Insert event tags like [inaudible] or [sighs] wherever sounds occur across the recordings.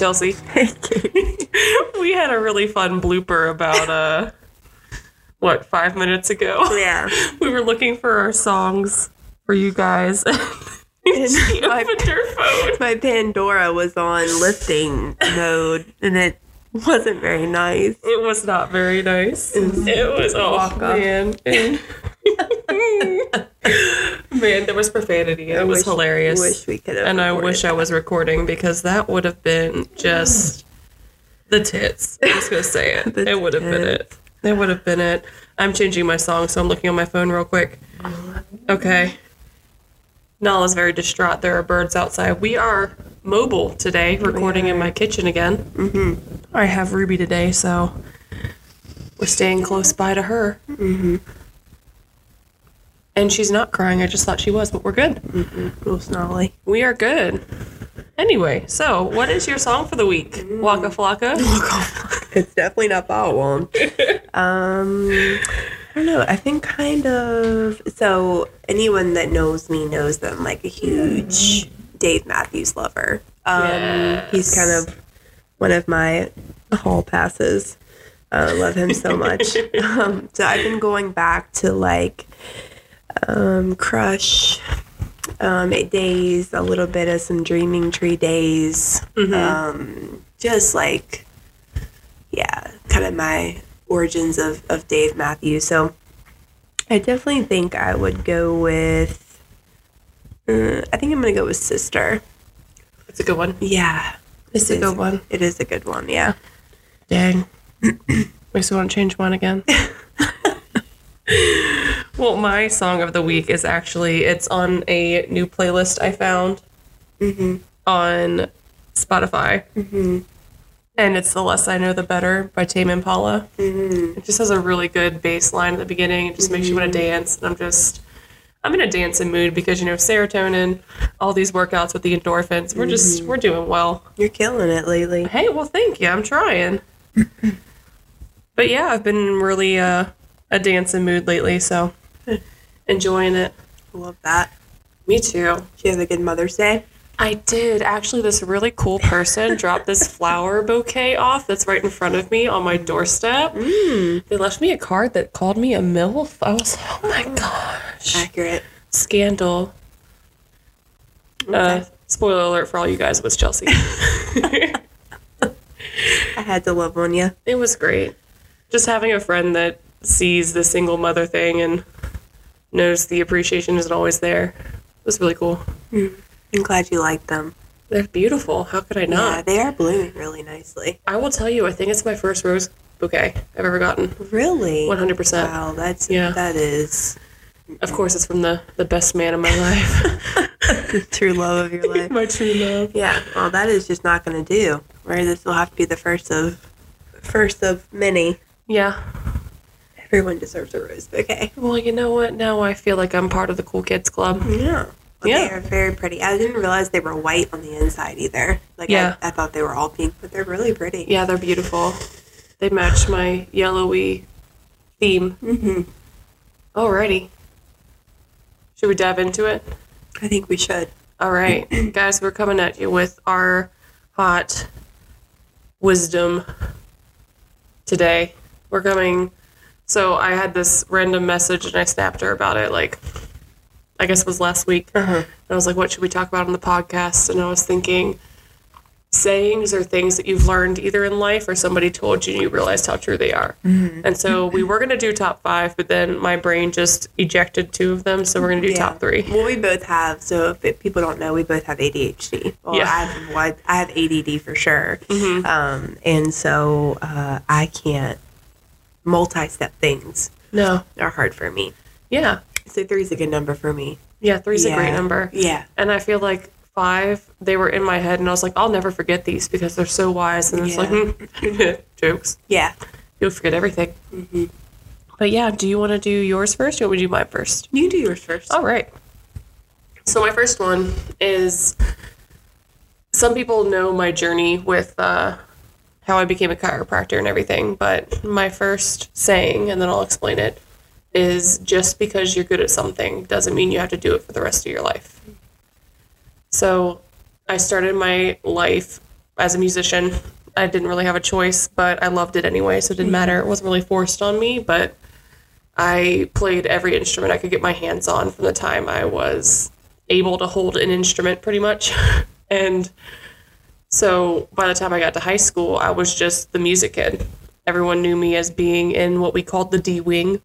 Hey, Chelsea. [laughs] we had a really fun blooper about, uh, what, five minutes ago? Yeah. [laughs] We were looking for our songs for you guys. [laughs] she my- opened her phone. My Pandora was on lifting mode and it wasn't very nice. It was not very nice. It was, oh, Walk up. man. Man, there was profanity. It was wish- hilarious. Wish we could have. and I wish I was recording because that would have been just the tits. I'm just gonna say it. [laughs] It would have been it. It would have been it. I'm changing my song, so I'm looking on my phone real quick. Okay. Nala's very distraught. There are birds outside. We are mobile today, recording in my kitchen again. Mm-hmm. I have Ruby today, so we're staying close by to her. Mm-hmm. And she's not crying. I just thought she was, but we're good. Little snarly. We are good. Anyway, so what is your song for the week? [laughs] Waka Flocka? It's definitely not that one. [laughs] um, I don't know. I think kind of. So anyone that knows me knows that I'm like a huge Dave Matthews lover. Um, he's kind of one of my hall passes. I love him so much. [laughs] um, so I've been going back to like um, Crush, um, Eight Days, a little bit of some Dreaming Tree Days. Um, just like yeah, kind of my origins of, of Dave Matthews. So I definitely think I would go with, uh, I think I'm going to go with Sister. That's a good one. Yeah. It's a is- good one. It is a good one, yeah. Dang. [clears throat] we still want to change mine again. [laughs] well, my song of the week is actually it's on a new playlist I found mm-hmm. on Spotify. Mm-hmm. And it's The Less I Know The Better by Tame Impala. Mm-hmm. It just has a really good bass line at the beginning. It just makes you want to dance. And I'm just, I'm in a dancing mood because, you know, serotonin, all these workouts with the endorphins, we're just, we're doing well. You're killing it lately. Hey, well, thank you. I'm trying. [laughs] but yeah, I've been really uh, a dancing mood lately, so enjoying it. Love that. Me too. You have a good Mother's Day? I did actually. This really cool person dropped this [laughs] flower bouquet off that's right in front of me on my doorstep. They left me a card that called me a MILF. I was like, oh my gosh. Accurate. Scandal. Uh, spoiler alert for all you guys, it was Chelsea. [laughs] [laughs] I had to love on you. It was great. Just having a friend that sees the single mother thing and knows the appreciation isn't always there. It was really cool. Mm-hmm. I'm glad you liked them. They're beautiful. How could I not? Yeah, they are blooming really nicely. I will tell you, I think it's my first rose bouquet I've ever gotten. Really? 100%. Wow, that's Yeah. that is Of course, it's from the, the best man in my life. [laughs] the true love of your [laughs] life. my true love. Yeah, well, that is just not going to do. Right, this will have to be the first of first of many. Yeah. Everyone deserves a rose bouquet. Well, you know what? Now I feel like I'm part of the cool kids club. Yeah, well, Yeah. they are very pretty. I didn't realize they were white on the inside either. Like, Yeah. I, I thought they were all pink, but they're really pretty. Yeah, they're beautiful. They match my yellowy theme. hmm Alrighty. Should we dive into it? I think we should. All right, [clears throat] guys, we're coming at you with our hot wisdom today. We're coming. So I had this random message and I snapped her about it, like, I guess it was last week. And I was like, what should we talk about on the podcast? And I was thinking, sayings or things that you've learned either in life or somebody told you and you realized how true they are. And so we were going to do top five, but then my brain just ejected two of them. So we're going to do top three. Well, we both have. So if people don't know, we both have ADHD. Well, Yeah. I have, well, I have ADD for sure. Mm-hmm. Um, and so uh, I can't multi-step things. No. Are hard for me. Yeah. So three's a good number for me. Yeah, three's a great number. Yeah. And I feel like five, they were in my head, and I was like, I'll never forget these because they're so wise. And it's Yeah. like, [laughs] jokes. Yeah. You'll forget everything. But yeah, do you want to do yours first or would you do mine first? You do yours first. All right. So my first one is some people know my journey with uh, how I became a chiropractor and everything, but my first saying, and then I'll explain it, is just because you're good at something doesn't mean you have to do it for the rest of your life. So I started my life as a musician. I didn't really have a choice, but I loved it anyway, so it didn't mm-hmm. matter. It wasn't really forced on me, but I played every instrument I could get my hands on from the time I was able to hold an instrument pretty much. [laughs] and so by the time I got to high school, I was just the music kid. Everyone knew me as being in what we called the D wing,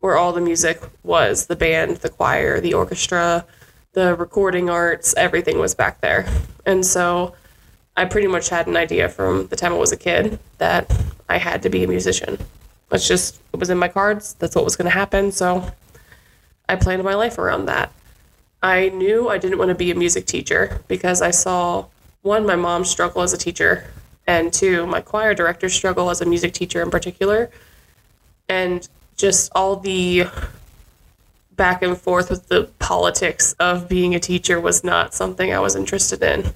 where all the music was the band, the choir, the orchestra, the recording arts, everything was back there. And so I pretty much had an idea from the time I was a kid that I had to be a musician. It's just, it was in my cards. That's what was going to happen. So I planned my life around that. I knew I didn't want to be a music teacher because I saw one, my mom struggle as a teacher, and two, my choir director struggle as a music teacher in particular. And just all the back and forth with the politics of being a teacher was not something I was interested in.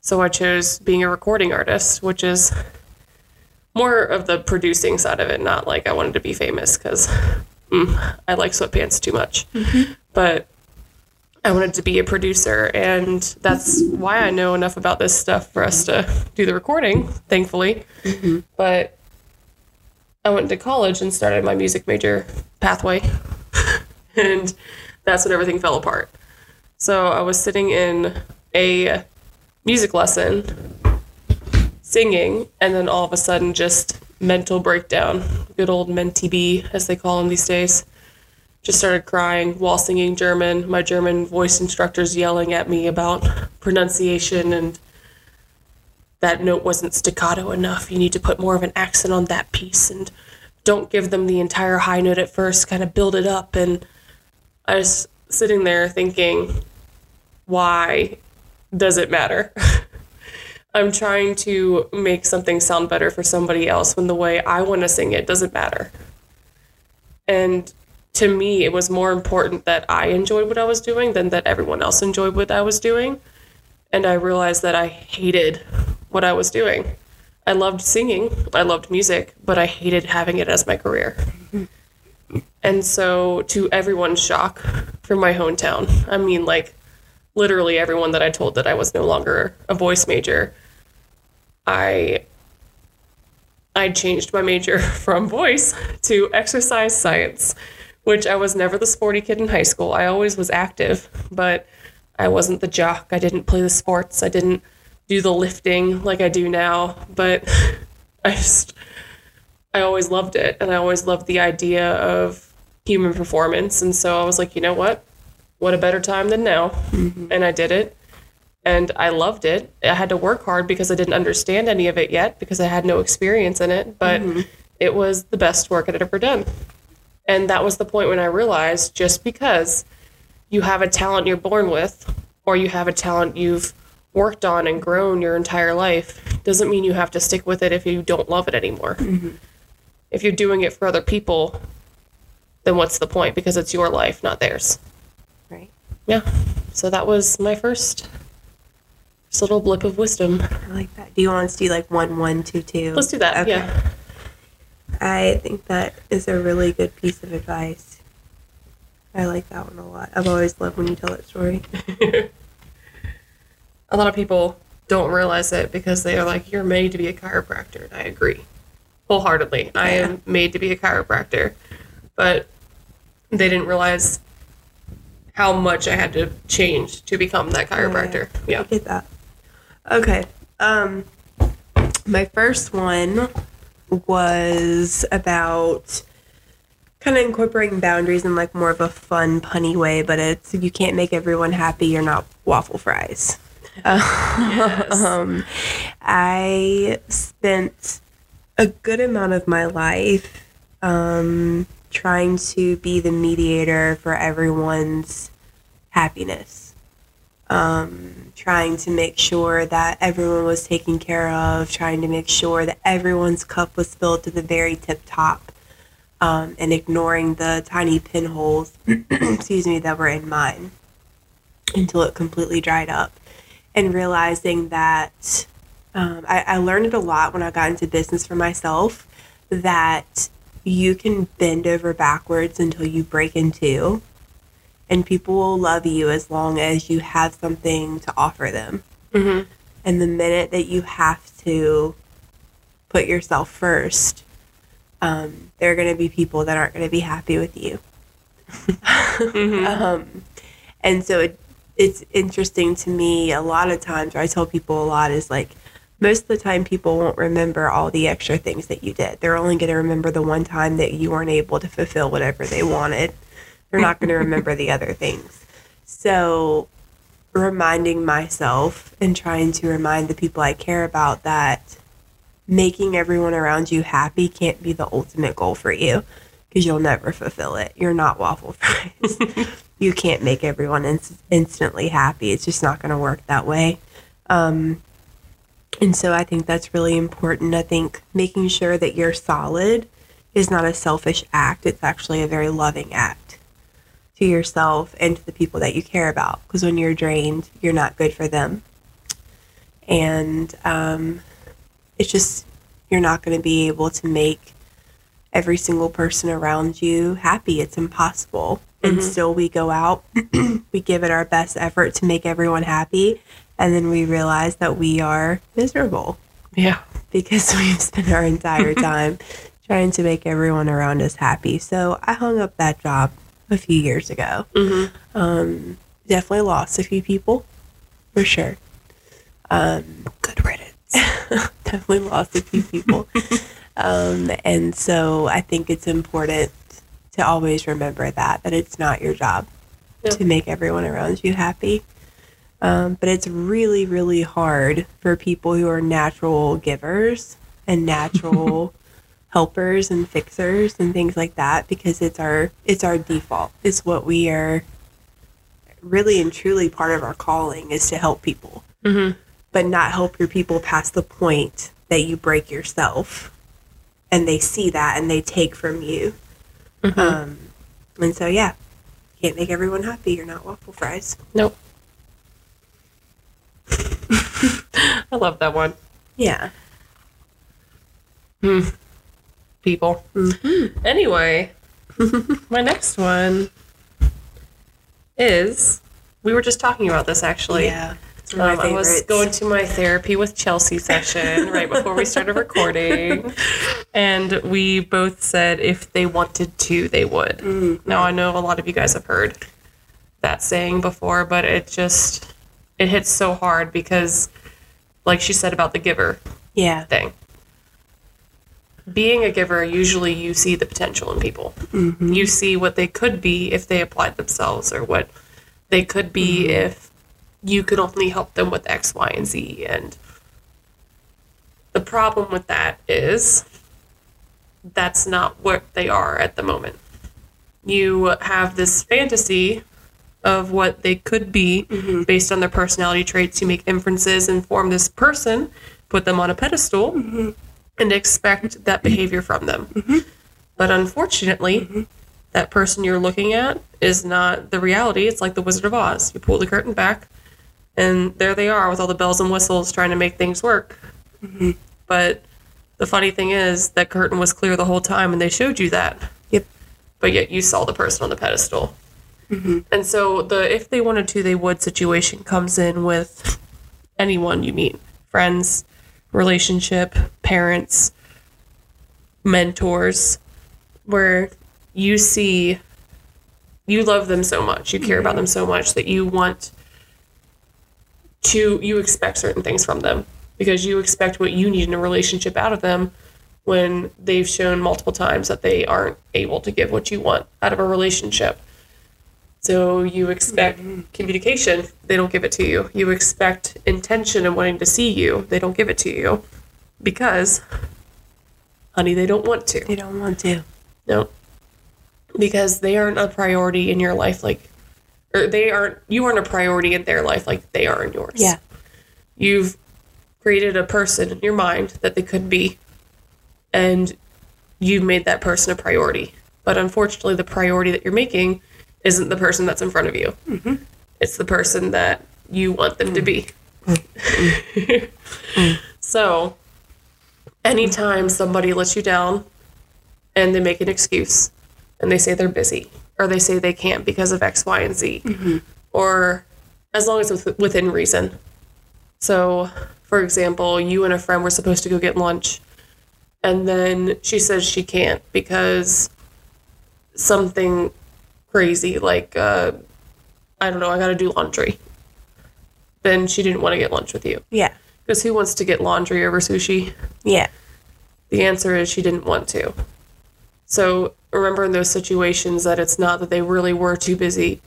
So I chose being a recording artist, which is more of the producing side of it, not like I wanted to be famous because mm, I like sweatpants too much. Mm-hmm. But I wanted to be a producer, and that's why I know enough about this stuff for us to do the recording, thankfully. Mm-hmm. But I went to college and started my music major pathway, [laughs] and that's when everything fell apart. So I was sitting in a music lesson, singing, and then all of a sudden, just mental breakdown. Good old mentee B, as they call them these days just started crying while singing German. My German voice instructors yelling at me about pronunciation and that note wasn't staccato enough. You need to put more of an accent on that piece and don't give them the entire high note at first, kind of build it up. And I was sitting there thinking, why does it matter? [laughs] I'm trying to make something sound better for somebody else when the way I want to sing it doesn't matter. And to me, it was more important that I enjoyed what I was doing than that everyone else enjoyed what I was doing. And I realized that I hated what I was doing. I loved singing, I loved music, but I hated having it as my career. And so, to everyone's shock from my hometown, I mean, like literally everyone that I told that I was no longer a voice major, I I changed my major [laughs] from voice to exercise science which I was never the sporty kid in high school. I always was active, but I wasn't the jock. I didn't play the sports. I didn't do the lifting like I do now, but [laughs] I just I always loved it and I always loved the idea of human performance and so I was like, you know what? What a better time than now. Mm-hmm. And I did it. And I loved it. I had to work hard because I didn't understand any of it yet because I had no experience in it, but mm-hmm. it was the best work I'd ever done. And that was the point when I realized just because you have a talent you're born with, or you have a talent you've worked on and grown your entire life, doesn't mean you have to stick with it if you don't love it anymore. Mm-hmm. If you're doing it for other people, then what's the point? Because it's your life, not theirs. Right. Yeah. So that was my first, little blip of wisdom. I like that. Do you want us to do like one, one, two, two? Let's do that. Okay. Yeah. I think that is a really good piece of advice. I like that one a lot. I've always loved when you tell that story. [laughs] a lot of people don't realize it because they are like, you're made to be a chiropractor. And I agree wholeheartedly. Yeah. I am made to be a chiropractor. But they didn't realize how much I had to change to become that chiropractor. Yeah. yeah. I get that. Okay. Um, my first one was about kind of incorporating boundaries in like more of a fun, punny way, but it's you can't make everyone happy. You're not waffle fries. [laughs] yes. [laughs] um, I spent a good amount of my life um, trying to be the mediator for everyone's happiness um, trying to make sure that everyone was taken care of, trying to make sure that everyone's cup was filled to the very tip top, um, and ignoring the tiny pinholes, [clears throat] excuse me, that were in mine until it completely dried up. And realizing that um, I, I learned it a lot when I got into business for myself that you can bend over backwards until you break in two and people will love you as long as you have something to offer them. Mm-hmm. And the minute that you have to put yourself first, um, there are going to be people that aren't going to be happy with you. [laughs] um, and so it, it's interesting to me a lot of times, or I tell people a lot, is like most of the time people won't remember all the extra things that you did. They're only going to remember the one time that you weren't able to fulfill whatever they wanted. They're not going to remember the other things. So, reminding myself and trying to remind the people I care about that making everyone around you happy can't be the ultimate goal for you because you'll never fulfill it. You're not waffle fries. [laughs] you can't make everyone in- instantly happy. It's just not going to work that way. Um, and so I think that's really important. I think making sure that you're solid is not a selfish act, it's actually a very loving act to yourself and to the people that you care about. Because when you're drained, you're not good for them. And um, it's just, you're not going to be able to make every single person around you happy. It's impossible. And still, we go out, [clears throat] we give it our best effort to make everyone happy, and then we realize that we are miserable Yeah. because [laughs] we've spent our entire [laughs] time trying to make everyone around us happy. So I hung up that job a few years ago. Um, definitely lost a few people, for sure. Um, Good riddance. [laughs] definitely lost a few people. [laughs] um, and so I think it's important to always remember that that it's not your job Yeah. to make everyone around you happy. Um, but it's really, really hard for people who are natural givers and [laughs] natural helpers and fixers and things like that because it's our it's our default. It's what we are really and truly part of our calling is to help people Mm-hmm. but not help your people past the point that you break yourself and they see that and they take from you um, and so yeah can't make everyone happy you're not waffle fries Nope. [laughs] I love that one. yeah People. Anyway, [laughs] my next one is we were just talking about this actually. yeah it's one of Um, I was going to my therapy with Chelsea [laughs] session right before we started recording, [laughs] and we both said if they wanted to, they would. Mm-hmm. Now I know a lot of you guys have heard that saying before, but it just it hits so hard because, like she said about the giver yeah thing, being a giver, usually you see the potential in people. Mm-hmm. You see what they could be if they applied themselves, or what they could be mm-hmm. if you could only help them with X, Y, and Z. And the problem with that is that's not what they are at the moment. You have this fantasy of what they could be mm-hmm. based on their personality traits. You make inferences and form this person, put them on a pedestal, and expect that behavior from them. Mm-hmm. But unfortunately, mm-hmm. that person you're looking at is not the reality. It's like the Wizard of Oz. You pull the curtain back, and there they are with all the bells and whistles trying to make things work. Mm-hmm. But the funny thing is, that curtain was clear the whole time, and they showed you that. Yep. But yet you saw the person on the pedestal. And so the if they wanted to, they would situation comes in with anyone you meet friends, relationship, parents, mentors, where you see you love them so much, you care about mm-hmm. them so much that you want to, you expect certain things from them because you expect what you need in a relationship out of them when they've shown multiple times that they aren't able to give what you want out of a relationship. So you expect communication, they don't give it to you. You expect intention and wanting to see you, they don't give it to you because, honey, they don't want to. they don't want to No. Because they aren't a priority in your life like or they aren't you aren't a priority in their life like they are in yours. yeah You've created a person in your mind that they could be and you've made that person a priority. But unfortunately the priority that you're making isn't the person that's in front of you. Mm-hmm. It's the person that you want them to be. Mm. Mm. [laughs] so anytime somebody lets you down and they make an excuse and they say they're busy or they say they can't because of X, Y, and Z, mm-hmm. or as long as it's within reason. So for example, you and a friend were supposed to go get lunch, and then she says she can't because something crazy, like, uh, I don't know, I gotta do laundry. Then she didn't want to get lunch with you. Yeah. Because who wants to get laundry over sushi? Yeah. The answer is she didn't want to. So remember in those situations that it's not that they really were too busy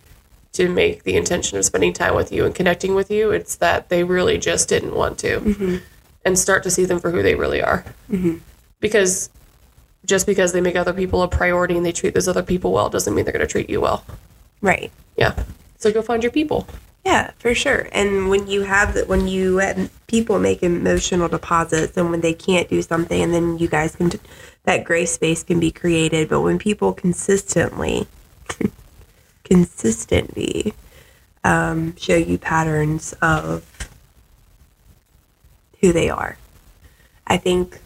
to make the intention of spending time with you and connecting with you. It's that they really just didn't want to. And start to see them for who they really are. Because just because they make other people a priority and they treat those other people well doesn't mean they're going to treat you well. Right. Yeah. So go find your people. Yeah, for sure. And when you have that, when you have people make emotional deposits, and when they can't do something, and then you guys can, that gray space can be created. But when people consistently, [laughs] consistently um, show you patterns of who they are, I think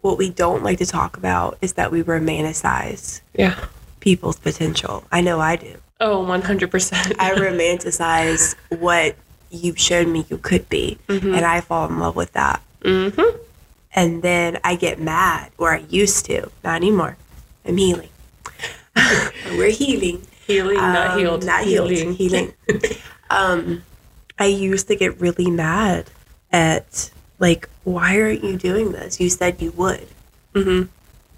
what we don't like to talk about is that we romanticize Yeah. people's potential. I know I do. Oh, 100%. I romanticize what you've shown me you could be, and I fall in love with that. mm-hmm. And then I get mad, or I used to, not anymore. I'm healing. [laughs] We're healing. Healing, not Um, healed. Not healed. Healing. Healing. [laughs] um, I used to get really mad at, like, why aren't you doing this? You said you would. hmm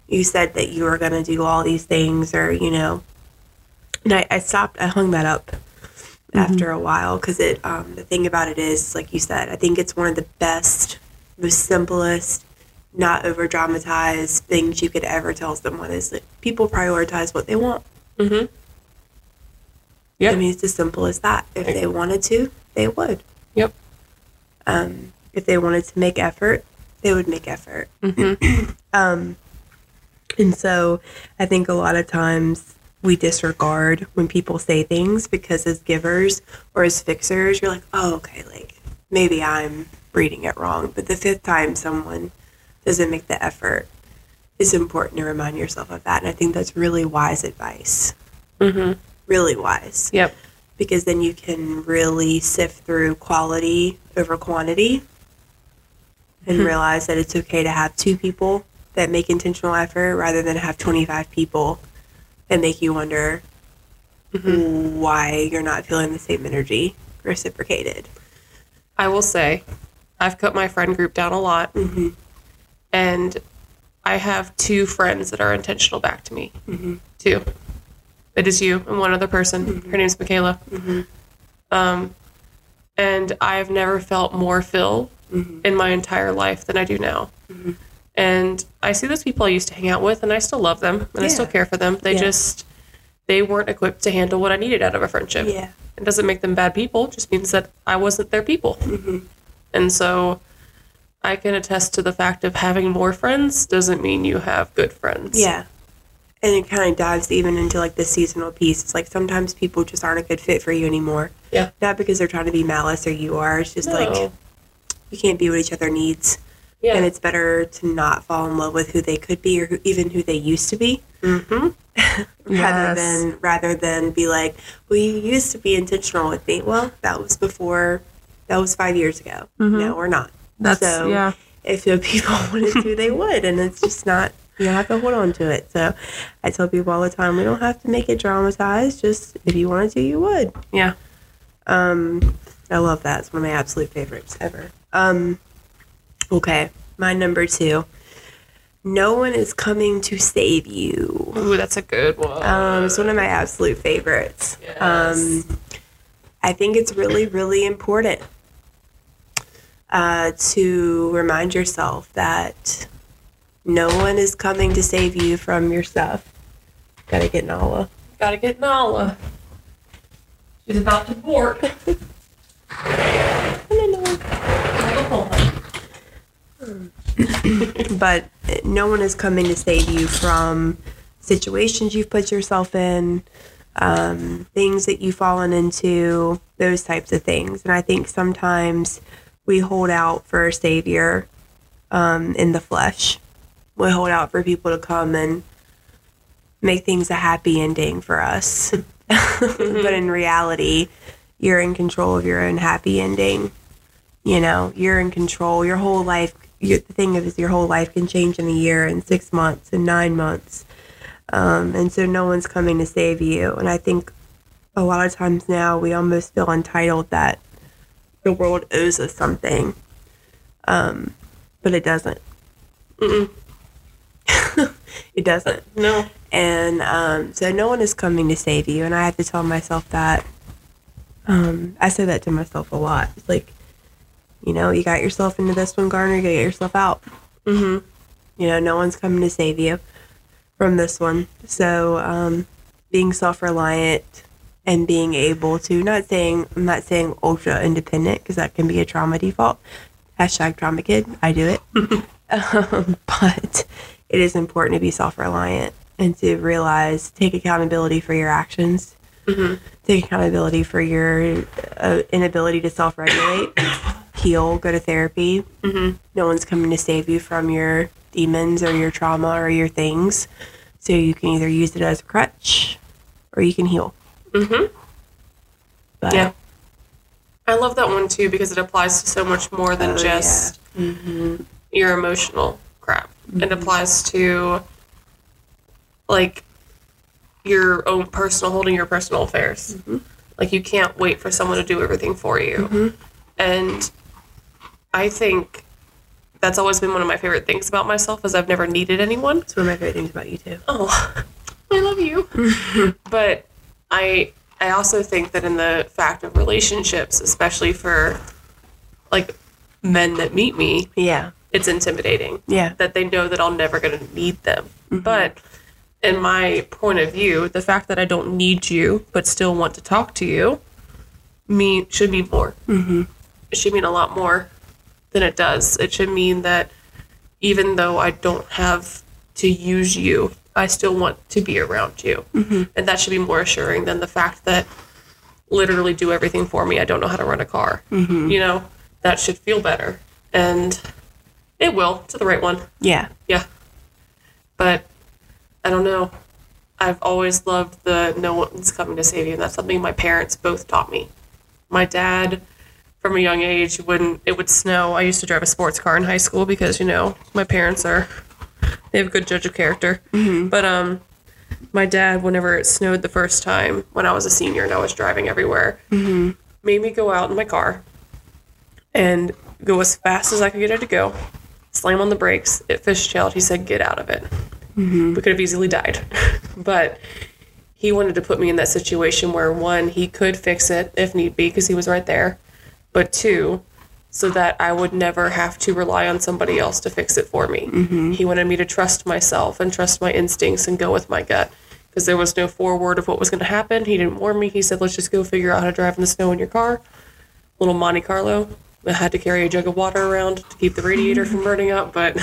You said that you were going to do all these things, or, you know. And I, I stopped, I hung that up after a while because it, um, the thing about it is, like you said, I think it's one of the best, most simplest, not over dramatized things you could ever tell someone is that people prioritize what they want. Mm-hmm. Yep. I mean, it's as simple as that. If they wanted to, they would. Yep. Um, if they wanted to make effort, they would make effort. Mm-hmm. [clears throat] Um, and so I think a lot of times we disregard when people say things because as givers or as fixers, you're like, oh, okay, like maybe I'm reading it wrong. But the fifth time someone doesn't make the effort, it's important to remind yourself of that. And I think that's really wise advice. hmm Really wise Yep. because then you can really sift through quality over quantity and [laughs] realize that it's okay to have two people that make intentional effort rather than have 25 people that make you wonder why you're not feeling the same energy reciprocated. I will say, I've cut my friend group down a lot, Mhm. and I have two friends that are intentional back to me. Mm-hmm. Two. It is you and one other person. Her name's Michaela. Mm-hmm. Um, and I've never felt more filled Mm-hmm. in my entire life than I do now. And I see those people I used to hang out with, and I still love them, and I still care for them. They Yeah. just they weren't equipped to handle what I needed out of a friendship. Yeah. It doesn't make them bad people, it just means that I wasn't their people. Mm-hmm. And so I can attest to the fact of having more friends doesn't mean you have good friends. Yeah. And it kind of dives even into like the seasonal piece. It's like sometimes people just aren't a good fit for you anymore. Yeah. Not because they're trying to be malice or you are. It's just No. like you can't be what each other needs. Yeah. And it's better to not fall in love with who they could be or who, even who they used to be mm-hmm. [laughs] rather Yes. than rather than be like, well, you used to be intentional with me. Well, that was before, that was five years ago. No, we're not. Mm-hmm. That's so yeah. if the people [laughs] wanted to, they would, and it's just not. You don't have to hold on to it. So, I tell people all the time, we don't have to make it dramatized. Just if you wanted to, you would. Yeah. Um, I love that. It's one of my absolute favorites ever. Um, okay, my number two. No one is coming to save you. Ooh, that's a good one. Um, it's one of my absolute favorites. Um, I think it's really, really important uh, to remind yourself that no one is coming to save you from your stuff. Gotta get Nala. Gotta get Nala. She's about to board. [laughs] But no one is coming to save you from situations you've put yourself in, um, things that you've fallen into, those types of things. And I think sometimes we hold out for a savior um, in the flesh. We hold out for people to come and make things a happy ending for us. [laughs] but in reality, you're in control of your own happy ending. You know, you're in control. Your whole life, you, the thing is, your whole life can change in a year, in six months, in nine months. Um, and so no one's coming to save you. And I think a lot of times now we almost feel entitled that the world owes us something. Um, but it doesn't. [laughs] it doesn't. No. And um, so no one is coming to save you. And I have to tell myself that. Um, I say that to myself a lot. It's like, you know, you got yourself into this one, Garner, you gotta get yourself out. Mm-hmm. You know, no one's coming to save you from this one. So, um, being self reliant and being able to, not saying, I'm not saying ultra independent because that can be a trauma default. Hashtag trauma kid. I do it. [laughs] um, but it is important to be self reliant and to realize, take accountability for your actions, take accountability for your uh, inability to self regulate, heal, go to therapy. Mm-hmm. No one's coming to save you from your demons or your trauma or your things. So you can either use it as a crutch or you can heal. Mm-hmm. But Yeah. I love that one too because it applies to so much more than Oh, just mm-hmm. your emotional crap. It mm-hmm. applies to like your own personal holding your personal affairs. Like you can't wait for someone to do everything for you. And I think that's always been one of my favorite things about myself is I've never needed anyone. it's one of my favorite things about you too. Oh, [laughs] I love you. [laughs] but I I also think that in the fact of relationships, especially for like men that meet me, Yeah. it's intimidating. Yeah. That they know that I'm never going to need them. But in my point of view, the fact that I don't need you but still want to talk to you mean should mean more. Mm-hmm. It should mean a lot more than it does. It should mean that even though I don't have to use you, I still want to be around you. Mm-hmm. And that should be more assuring than the fact that literally do everything for me. I don't know how to run a car. You know, that should feel better. And it will to the right one. Yeah. Yeah. But I don't know. I've always loved the no one's coming to save you. And that's something my parents both taught me. My dad, from a young age, when it would snow, I used to drive a sports car in high school because, you know, my parents are, they have a good judge of character. Mm-hmm. But, um, my dad, whenever it snowed the first time when I was a senior and I was driving everywhere, mm-hmm. made me go out in my car and go as fast as I could get it to go, slam on the brakes. It fishtailed. He said, "Get out of it." Mm-hmm. We could have easily died, [laughs] but he wanted to put me in that situation where one, he could fix it if need be because he was right there, but two, so that I would never have to rely on somebody else to fix it for me. Mm-hmm. He wanted me to trust myself and trust my instincts and go with my gut because there was no foreword of what was going to happen. He didn't warn me. He said, "Let's just go figure out how to drive in the snow in your car." Little Monte Carlo. I had to carry a jug of water around to keep the radiator from burning up, but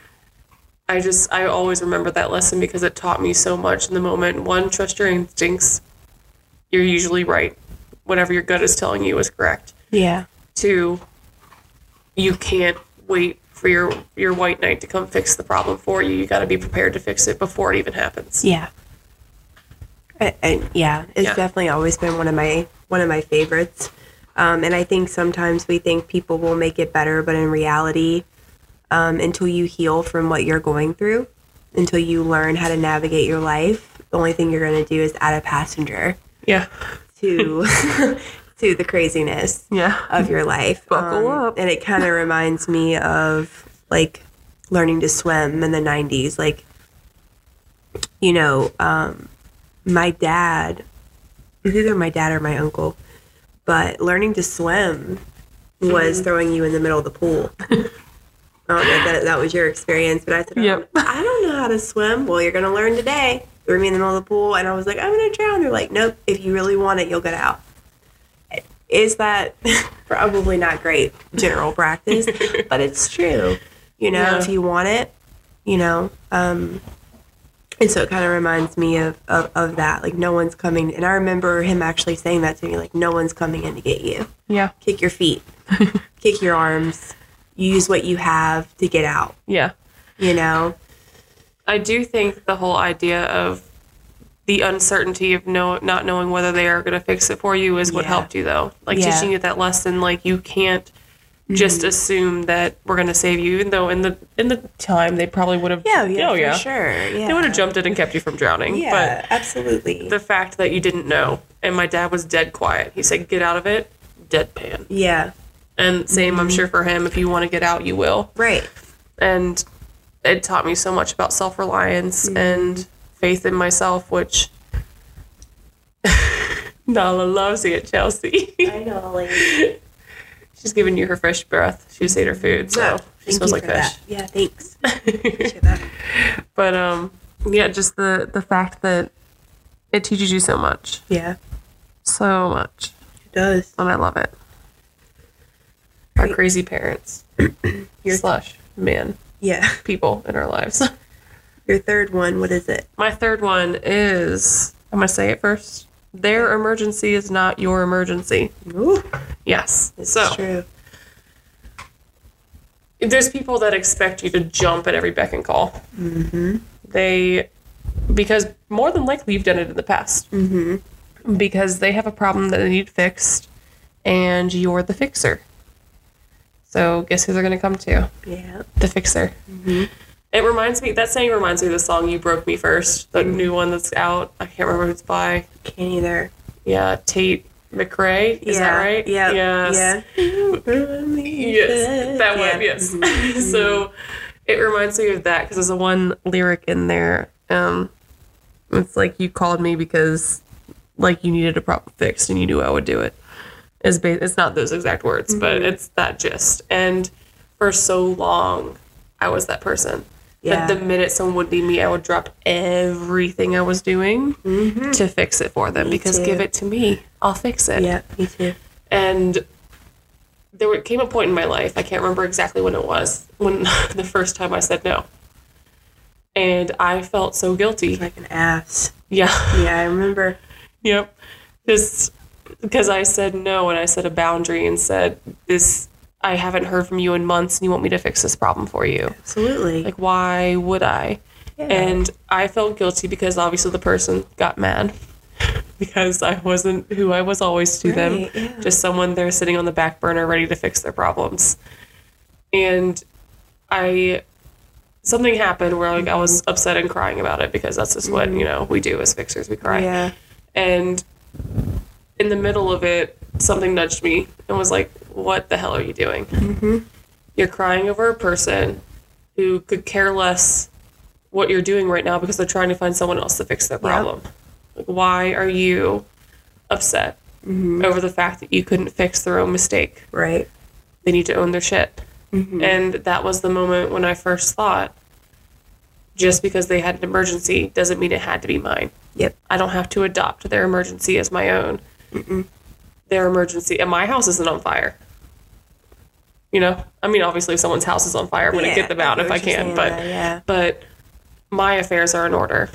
[laughs] I just I always remember that lesson because it taught me so much in the moment. One, trust your instincts. You're usually right. Whatever your gut is telling you is correct. Yeah. Two, you can't wait for your your white knight to come fix the problem for you. You got to be prepared to fix it before it even happens. Yeah. And, and yeah, it's Yeah. definitely always been one of my one of my favorites. Um, and I think sometimes we think people will make it better, but in reality, um, until you heal from what you're going through, until you learn how to navigate your life, the only thing you're going to do is add a passenger Yeah. to [laughs] [laughs] to the craziness Yeah. of your life. [laughs] Buckle Um, up. And it kind of reminds me of like learning to swim in the 90s. Like, you know, um, my dad, was either my dad or my uncle, but learning to swim was Mm-hmm. throwing you in the middle of the pool. [laughs] I don't know if that, that was your experience, but I said, Yep. I don't know how to swim. Well, you're going to learn today. Threw me in the middle of the pool, and I was like, I'm going to drown. They're like, nope, if you really want it, you'll get out. Is that [laughs] probably not great general practice, [laughs] but it's true. You know, Yeah. if you want it, you know. Um, and so it kind of reminds me of, of, of that. Like, no one's coming. And I remember him actually saying that to me, like, no one's coming in to get you. Yeah. Kick your feet, [laughs] kick your arms, use what you have to get out, Yeah. you know? I do think the whole idea of the uncertainty of no, not knowing whether they are going to fix it for you is what Yeah. helped you, though. Like Yeah. teaching you that lesson, like you can't just Mm-hmm. assume that we're going to save you, even though in the in the time they probably would have. Yeah, yeah, oh, for yeah. sure. Yeah. They would have jumped in and kept you from drowning. Yeah, absolutely. The fact that you didn't know, and my dad was dead quiet. He said, "Get out of it." Deadpan. yeah, And same, Mm-hmm. I'm sure for him. If you want to get out, you will. right. and it taught me so much about self reliance and faith in myself, which [laughs] Nala loves it, Chelsea. I know, like [laughs] She's giving you her fresh breath. She just ate her food, so she thank smells like fish. that. Yeah, thanks. [laughs] But um, yeah, just the the fact that it teaches you so much, Yeah, so much, it does. and I love it. Our crazy parents, [clears throat] Your slash man, yeah. people in our lives. Your third one, what is it? My third one is I'm gonna say it first. Their emergency is not your emergency. Ooh, Yes. it's so true. there's people that expect you to jump at every beck and call. Mm-hmm. They because more than likely you've done it in the past. Mm-hmm. Because they have a problem that they need fixed, and you're the fixer. So guess who they're gonna come to? Yeah. the fixer. It reminds me that saying reminds me of the song "You Broke Me First, the mm-hmm. new one that's out. I can't remember who it's by. Can't either. Yeah, Tate McRae. Is yeah. that right? Yeah. Yes. Yeah. Yes, that one. Yes. Mm-hmm. [laughs] Mm-hmm. so it reminds me of that because there's a one lyric in there. Um, it's like you called me because like you needed a problem fixed and you knew I would do it. Is ba- it's not those exact words, but it's that gist. And for so long, I was that person. Yeah. But the minute someone would need me, I would drop everything I was doing mm-hmm. to fix it for them because too. give it to me, I'll fix it. Yeah, me too. And there came a point in my life, I can't remember exactly when it was, when [laughs] the first time I said no. And I felt so guilty. Like an ass. Yeah. Yeah, I remember. [laughs] yep. Just because I said no and I set a boundary and said, This, I haven't heard from you in months and you want me to fix this problem for you. Absolutely. Like, why would I? Yeah. And I felt guilty because obviously the person got mad [laughs] because I wasn't who I was always to them. Right, yeah. Just someone there sitting on the back burner ready to fix their problems. And I something happened where like I was upset and crying about it because that's just what, you know, we do as fixers, we cry. Mm-hmm. yeah. And in the middle of it, something nudged me and was like, What the hell are you doing? Mm-hmm. You're crying over a person who could care less what you're doing right now because they're trying to find someone else to fix their problem. Like, why are you upset Mm-hmm. over the fact that you couldn't fix their own mistake? Right. They need to own their shit. Mm-hmm. And that was the moment when I first thought just because they had an emergency doesn't mean it had to be mine. Yep. I don't have to adopt their emergency as my own. Their emergency, and my house isn't on fire. You know, I mean, obviously, if someone's house is on fire, I'm going to Yeah, get them out if I can. But, there, yeah. but my affairs are in order.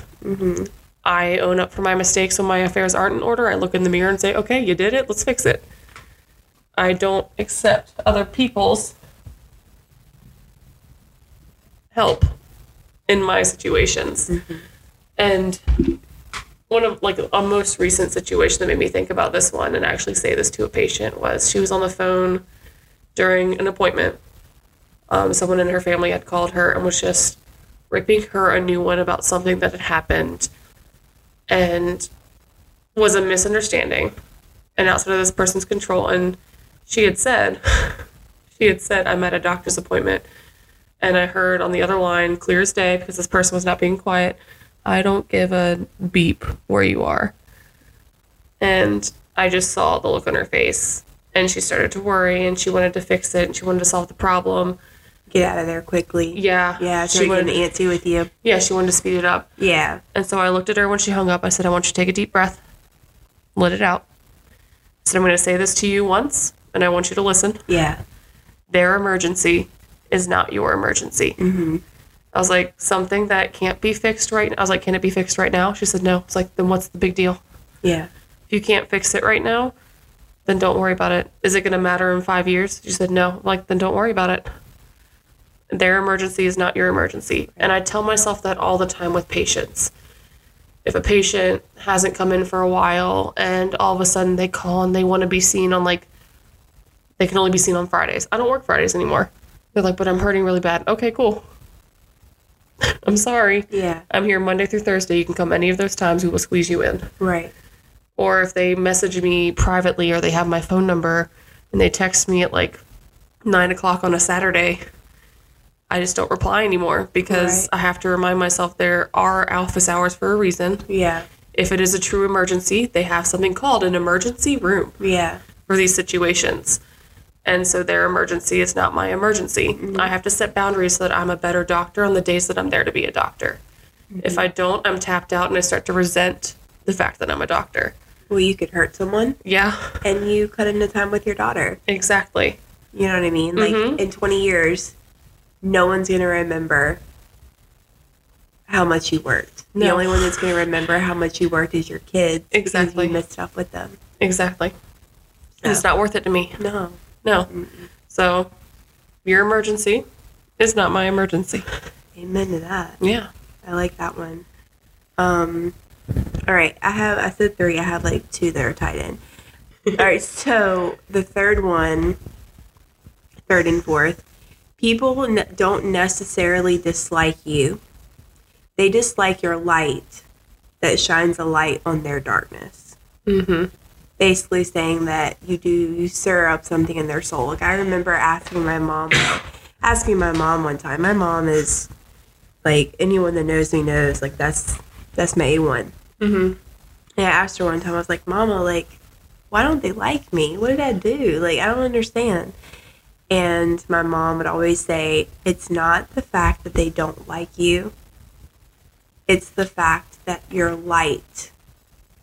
I own up for my mistakes when my affairs aren't in order. I look in the mirror and say, "Okay, you did it. Let's fix it." I don't accept other people's help in my situations. And one of like a most recent situation that made me think about this one and actually say this to a patient was she was on the phone during an appointment. Um, someone in her family had called her and was just ripping her a new one about something that had happened and was a misunderstanding and outside of this person's control. And she had said, [laughs] she had said, I'm at a doctor's appointment and I heard on the other line, clear as day, because this person was not being quiet, I don't give a beep where you are. And I just saw the look on her face. And she started to worry and she wanted to fix it and she wanted to solve the problem. Get out of there quickly. Yeah. Yeah, she wanted get antsy with you. Yeah, she wanted to speed it up. Yeah. And so I looked at her when she hung up. I said, I want you to take a deep breath, let it out. I said, I'm going to say this to you once, and I want you to listen. Yeah. Their emergency is not your emergency. Mm-hmm. I was like, something that can't be fixed right now. I was like, can it be fixed right now? She said, no. It's like, then what's the big deal? Yeah. If you can't fix it right now, then don't worry about it. Is it going to matter in five years? She said, no. I'm like, then don't worry about it. Their emergency is not your emergency. And I tell myself that all the time with patients. If a patient hasn't come in for a while and all of a sudden they call and they want to be seen on like They can only be seen on Fridays. I don't work Fridays anymore. They're like, but I'm hurting really bad. Okay, cool. [laughs] I'm sorry. Yeah. I'm here Monday through Thursday. You can come any of those times. We will squeeze you in. Right. Or if they message me privately or they have my phone number and they text me at like nine o'clock on a Saturday, I just don't reply anymore because Right. I have to remind myself there are office hours for a reason. Yeah. If it is a true emergency, they have something called an emergency room Yeah. for these situations. And so their emergency is not my emergency. Mm-hmm. I have to set boundaries so that I'm a better doctor on the days that I'm there to be a doctor. If mm-hmm. I don't, I'm tapped out and I start to resent the fact that I'm a doctor. Well, you could hurt someone Yeah, and you cut into time with your daughter. exactly. You know what I mean? Like Mhm. in 20 years, no one's going to remember how much you worked. The only one that's going to remember how much you worked is your kids. because Exactly. You messed up with them. Exactly. It's not worth it to me. No. No. So your emergency is not my emergency. Amen to that. Yeah. I like that one. Um, all right, I have I said three. I have like two that are tied in. all right, [laughs] so the third one, third and fourth, people don't necessarily dislike you. They dislike your light that shines a light on their darkness. Mm-hmm. Basically, saying that you do you stir up something in their soul. Like I remember asking my mom, asking my mom one time. My mom is like anyone that knows me knows like that's that's my A1. Mm-hmm. And I asked her one time, I was like, Mama, like, why don't they like me? What did I do? Like, I don't understand. And my mom would always say, It's not the fact that they don't like you, it's the fact that your light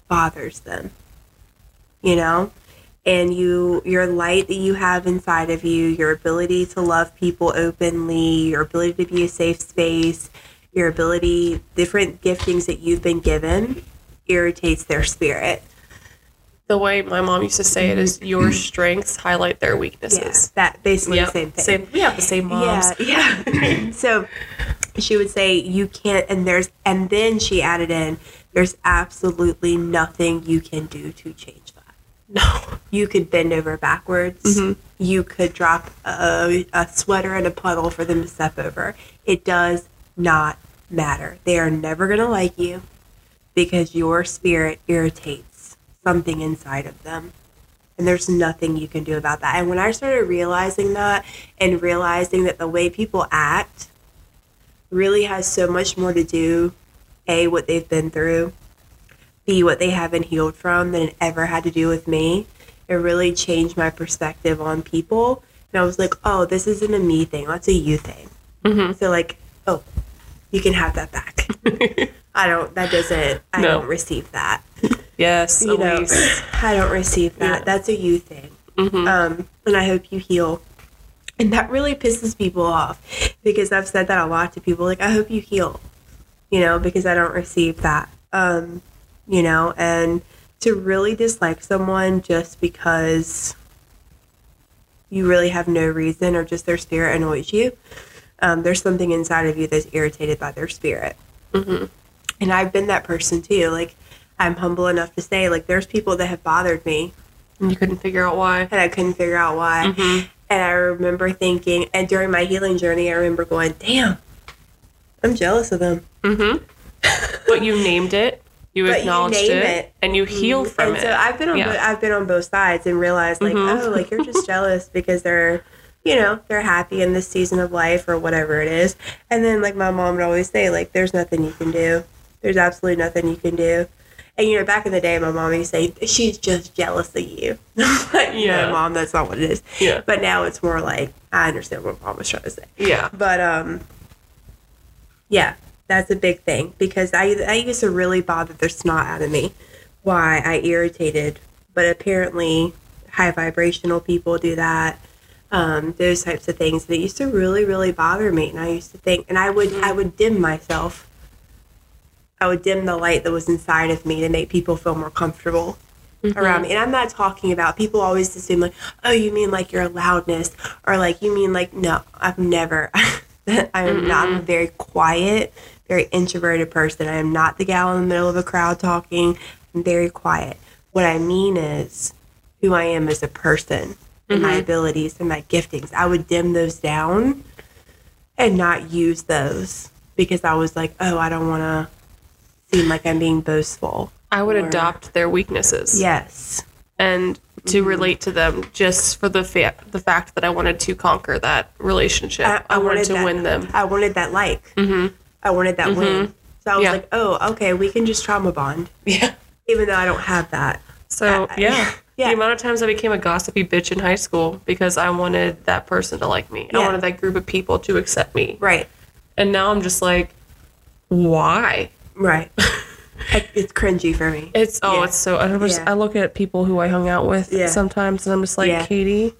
bothers them. You know? And you your light that you have inside of you, your ability to love people openly, your ability to be a safe space, your ability, different giftings that you've been given irritates their spirit. The way my mom used to say it is your strengths highlight their weaknesses. that basically Yep. the same thing. Same. We have the same moms. Yeah, yeah. [laughs] so she would say you can't, and there's, and then she added in, there's absolutely nothing you can do to change that. No. You could bend over backwards. Mm-hmm. You could drop a, a sweater in a puddle for them to step over. It does not matter. They are never going to like you because your spirit irritates something inside of them. And there's nothing you can do about that. And when I started realizing that and realizing that the way people act really has so much more to do, A, what they've been through, B, what they haven't healed from than it ever had to do with me, it really changed my perspective on people. And I was like, oh, this isn't a me thing. That's a you thing. Mm-hmm. So, like, you can have that back. [laughs] I don't, that doesn't, I No. don't receive that. Yes, You know, I don't receive that. Yeah. That's a you thing. Mhm. Um, and I hope you heal. And that really pisses people off because I've said that a lot to people. Like, I hope you heal, you know, because I don't receive that. Um, you know, and to really dislike someone just because you really have no reason or just their spirit annoys you, um, there's something inside of you that's irritated by their spirit. Mhm. And I've been that person too. Like, I'm humble enough to say, like, there's people that have bothered me And you couldn't figure out why. and I couldn't figure out why. Mhm. And I remember thinking, and during my healing journey, I remember going, damn, I'm jealous of them. Mm-hmm. but you named it. You you acknowledged name it, it. and you healed from and it. so I've been on Yeah. bo- I've been on both sides and realized like Mhm. oh like you're just [laughs] jealous because they're you know they're happy in this season of life or whatever it is. And then like my mom would always say like there's nothing you can do. There's absolutely nothing you can do. And you know back in the day my mom used to say she's just jealous of you. [laughs] Like Yeah. no mom that's not what it is. Yeah. but now it's more like I understand what mom was trying to say. Yeah. but um yeah that's a big thing because i i used to really bother the snot out of me why i irritated. But apparently high vibrational people do that um, those types of things and it used to really really bother me and i used to think and i would i would dim myself i would dim the light that was inside of me to make people feel more comfortable around me. And I'm not talking about people always assume like, oh, you mean like your loudness or like you mean like no, I've never. [laughs] I'm not. I'm a very quiet, very introverted person. I am not the gal in the middle of a crowd talking. I'm very quiet. What I mean is who I am as a person and my abilities and my giftings. I would dim those down and not use those because I was like, oh, I don't want to seem like I'm being boastful. I would Or- adopt their weaknesses Yes. and to Mm-hmm. relate to them just for the fa- the fact that I wanted to conquer that relationship. I, wanted, to that- win them. I wanted that like. Mm-hmm. I wanted that win. So I was Yeah. like, oh, okay, we can just trauma bond, [laughs] Yeah. even though I don't have that. So I- yeah. [laughs] yeah. The amount of times I became a gossipy bitch in high school because I wanted that person to like me. I wanted that group of people to accept me. Right. And now I'm just like, why? Right. [laughs] It's cringy for me. It's oh, Yeah. it's so. I just Yeah. I look at people who I hung out with Yeah. sometimes, and I'm just like, Yeah. Katie,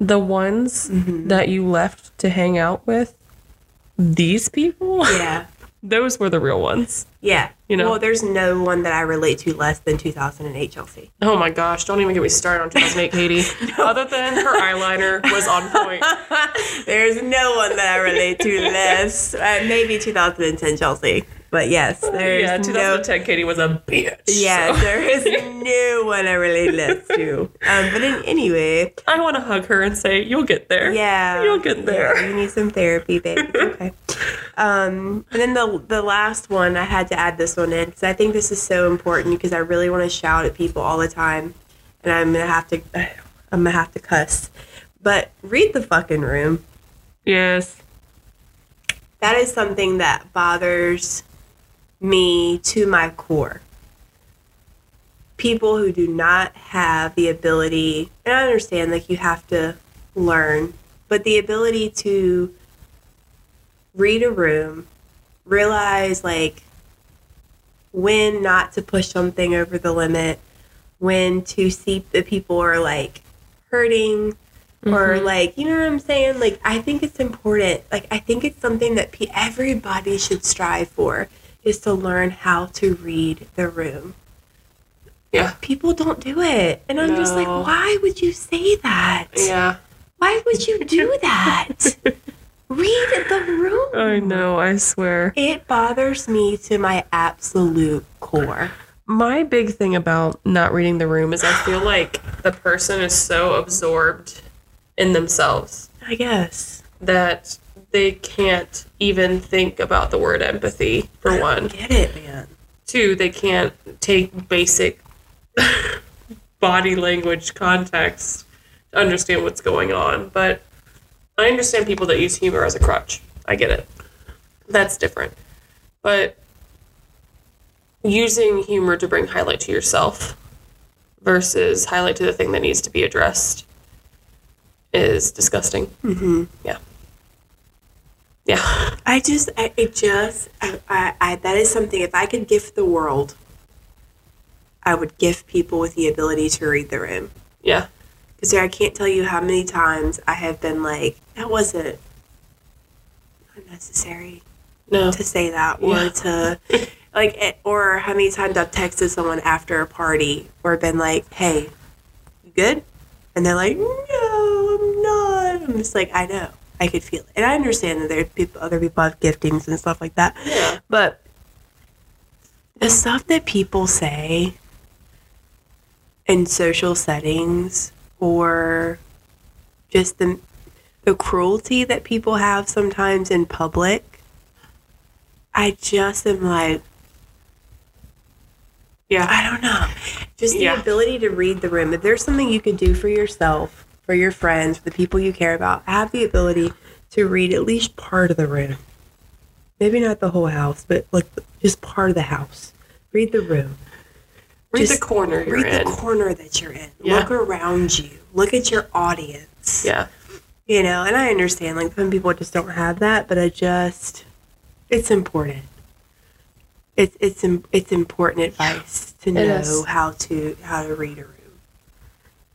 the ones Mm-hmm. that you left to hang out with, these people, Yeah. [laughs] those were the real ones. Yeah. You know? Well, there's no one that I relate to less than 2008 Chelsea. Oh my gosh! Don't even get me started on 2008 Katie. [laughs] Other than her eyeliner was on point. [laughs] There's no one that I relate to less. Uh, maybe 2010 Chelsea. But yes, there's yeah, no 2010 Katie was a bitch. Yeah, so. [laughs] there is no one I relate less to. Um, but in, anyway, I want to hug her and say, "You'll get there." yeah, You'll get there. Yeah, you need some therapy, babe. It's okay. Um, and then the the last one, I had to add this one in because I think this is so important because I really want to shout at people all the time, and I'm gonna have to, [sighs] I'm gonna have to cuss. But read the fucking room. Yes. That is something that bothers me to my core. People who do not have the ability, and I understand like you have to learn, but the ability to read a room, realize like when not to push something over the limit, when to see that people are like hurting or mm-hmm. like you know what i'm saying? Like i think it's important like i think it's something that pe- everybody should strive for is to learn how to read the room. Yeah. people don't do it. And i'm just like why would you say that? Yeah. why would you do [laughs] that read the room I know. I swear. it bothers me to my absolute core My big thing about not reading the room is I feel like the person is so absorbed in themselves i guess that they can't even think about the word empathy, for one. get it man Two, they can't take basic [laughs] body language context to understand what's going on. But I understand people that use humor as a crutch. I get it. That's different. But using humor to bring highlight to yourself versus highlight to the thing that needs to be addressed is disgusting. Mm-hmm. Yeah. Yeah. I just, I, it just, I, I, I, that is something. If I could gift the world, I would gift people with the ability to read the room. Yeah. Because I can't tell you how many times I have been like, that wasn't unnecessary No. to say that, or Yeah. to, like, it, or how many times I've texted someone after a party, or been like, hey, you good? And they're like, no, I'm not. I'm just like, I know. I could feel it. And I understand that there people, other people have giftings and stuff like that. Yeah. But the stuff that people say in social settings or just the the cruelty that people have sometimes in public, I just am like, Yeah. I don't know. Just the Yeah. ability to read the room. If there's something you could do for yourself, for your friends, for the people you care about, have the ability to read at least part of the room. Maybe not the whole house, but like just part of the house. Read the room. Read Just the corner you're Read in. the corner that you're in. Yeah. Look around you. Look at your audience. yeah. You know, and I understand like some people just don't have that, but I just it's important. It's it's it's important advice to know how to how to read a room.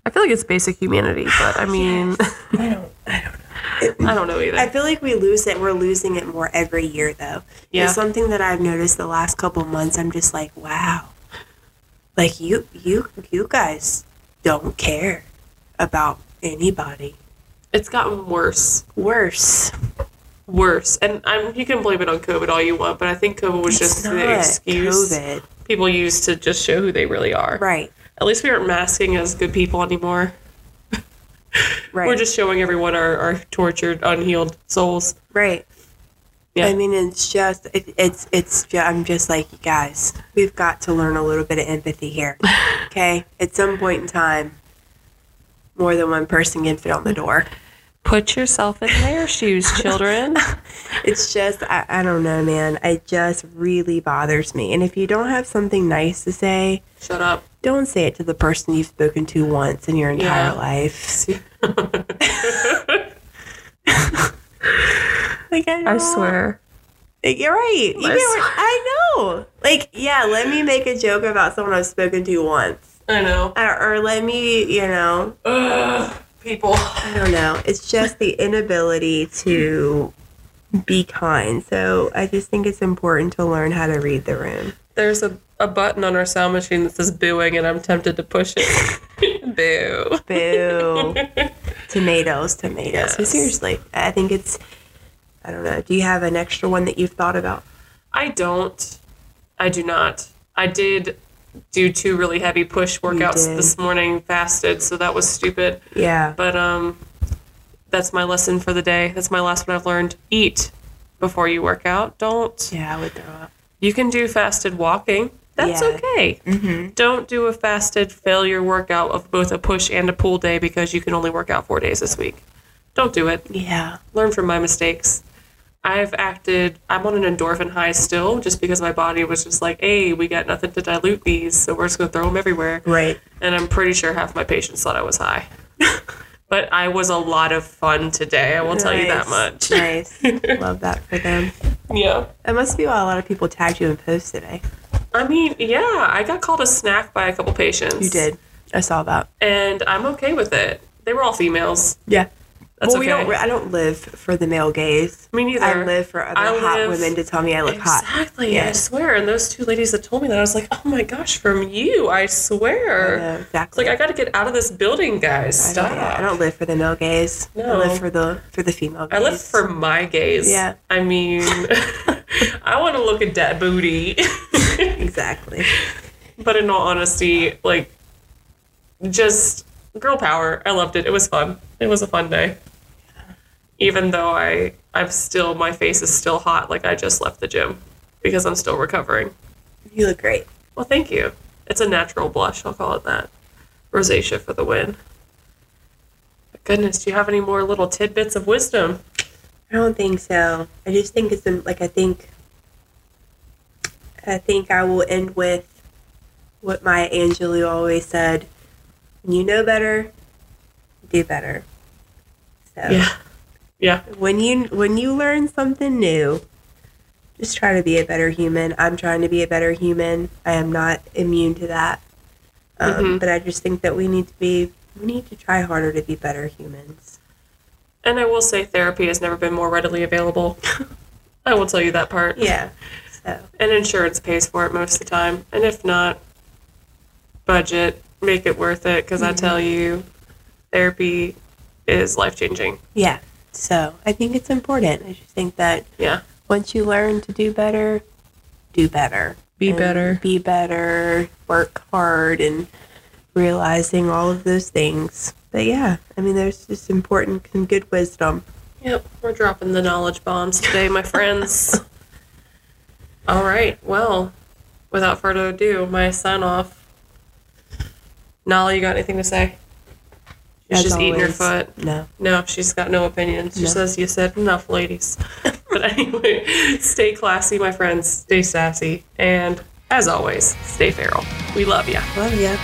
I feel like it's basic humanity, but I mean, [laughs] I don't I don't know. I don't know either. I feel like we lose it. We're losing it more every year, though. Yeah. It's something that I've noticed the last couple months. I'm just like, wow, like you, you, you guys don't care about anybody. it's gotten worse, Worse, worse, and I'm you can blame it on COVID all you want, but I think COVID was just the excuse COVID, people use to just show who they really are. right? At least we aren't masking as good people anymore. [laughs] Right. We're just showing everyone our, our tortured, unhealed souls. right. Yeah. I mean, it's just it, it's it's. I'm just like you guys. We've got to learn a little bit of empathy here. [laughs] Okay, at some point in time, more than one person can fit on the door. Put yourself in their shoes, [laughs] children. It's just I, I don't know, man. It just really bothers me. And if you don't have something nice to say, Shut up. don't say it to the person you've spoken to once in your entire Yeah. life. [laughs] Like I, I swear. Like, you're right. You I get swear. what- I know. Like, yeah, let me make a joke about someone I've spoken to once. I know. Or, or let me, you know, Ugh, people. I don't know. It's just the inability to be kind. So I just think it's important to learn how to read the room. There's a, a button on our sound machine that says booing, and I'm tempted to push it. [laughs] Boo. Boo. [laughs] tomatoes, tomatoes. So seriously, I think it's, I don't know. Do you have an extra one that you've thought about? I don't. I do not. I did do two really heavy push workouts this morning, fasted, so that was stupid. Yeah. But um, that's my lesson for the day. That's my last one I've learned. Eat before you work out. Don't. Yeah, I would throw up. You can do fasted walking. That's Yeah. okay. Mm-hmm. Don't do a fasted failure workout of both a push and a pull day because you can only work out four days this week. Don't do it. Yeah. Learn from my mistakes. I've acted, I'm on an endorphin high still just because my body was just like, hey, we got nothing to dilute these, so we're just going to throw them everywhere. Right. And I'm pretty sure half my patients thought I was high. [laughs] but I was a lot of fun today, I will tell you that much. Nice. [laughs] Love that for them. Yeah. It must be why a lot of people tagged you in posts today. I mean, yeah, I got called a snack by a couple patients. You did. I saw that. And I'm okay with it. They were all females. Yeah. That's well, we don't. I don't live for the male gaze. Me neither. I live for other I hot live- women to tell me I look hot. Exactly. Yeah. I swear. And those two ladies that told me that, I was like, oh my gosh, from you, I swear. I know, exactly. like I got to get out of this building, guys. I Stop. don't, yeah, I don't live for the male gaze. No. I live for the for the female gaze. I live for my gaze. Yeah. I mean, [laughs] I want to look at that booty. [laughs] exactly. but in all honesty, like, just girl power. I loved it. It was fun. It was a fun day. Even though I, I'm still, my face is still hot, like I just left the gym because I'm still recovering. You look great. Well, thank you. It's a natural blush. I'll call it that. Rosacea for the win. But goodness, do you have any more little tidbits of wisdom? I don't think so. I just think it's um, like I think. I think I will end with what Maya Angelou always said: "When you know better, do better." So Yeah. Yeah. when you when you learn something new, just try to be a better human. I'm trying to be a better human. I am not immune to that, um, Mhm. but I just think that we need to be we need to try harder to be better humans. And I will say therapy has never been more readily available. [laughs] I will tell you that part. Yeah. So And insurance pays for it most of the time. And if not, budget, make it worth it because I tell you, therapy is life changing. yeah. So I think it's important. I just think that Yeah. once you learn to do better, do better. Be better. Be better. Work hard and realizing all of those things. But yeah, I mean, there's just important and good wisdom. Yep, we're dropping the knowledge bombs today, my friends. [laughs] All right, well, without further ado, my sign off. Nala, you got anything to say? She's just eating her foot. No. No, she's got no opinions. She No. says you said enough, ladies. [laughs] but anyway, stay classy, my friends. Stay sassy. And as always, stay feral. We love you. Love ya.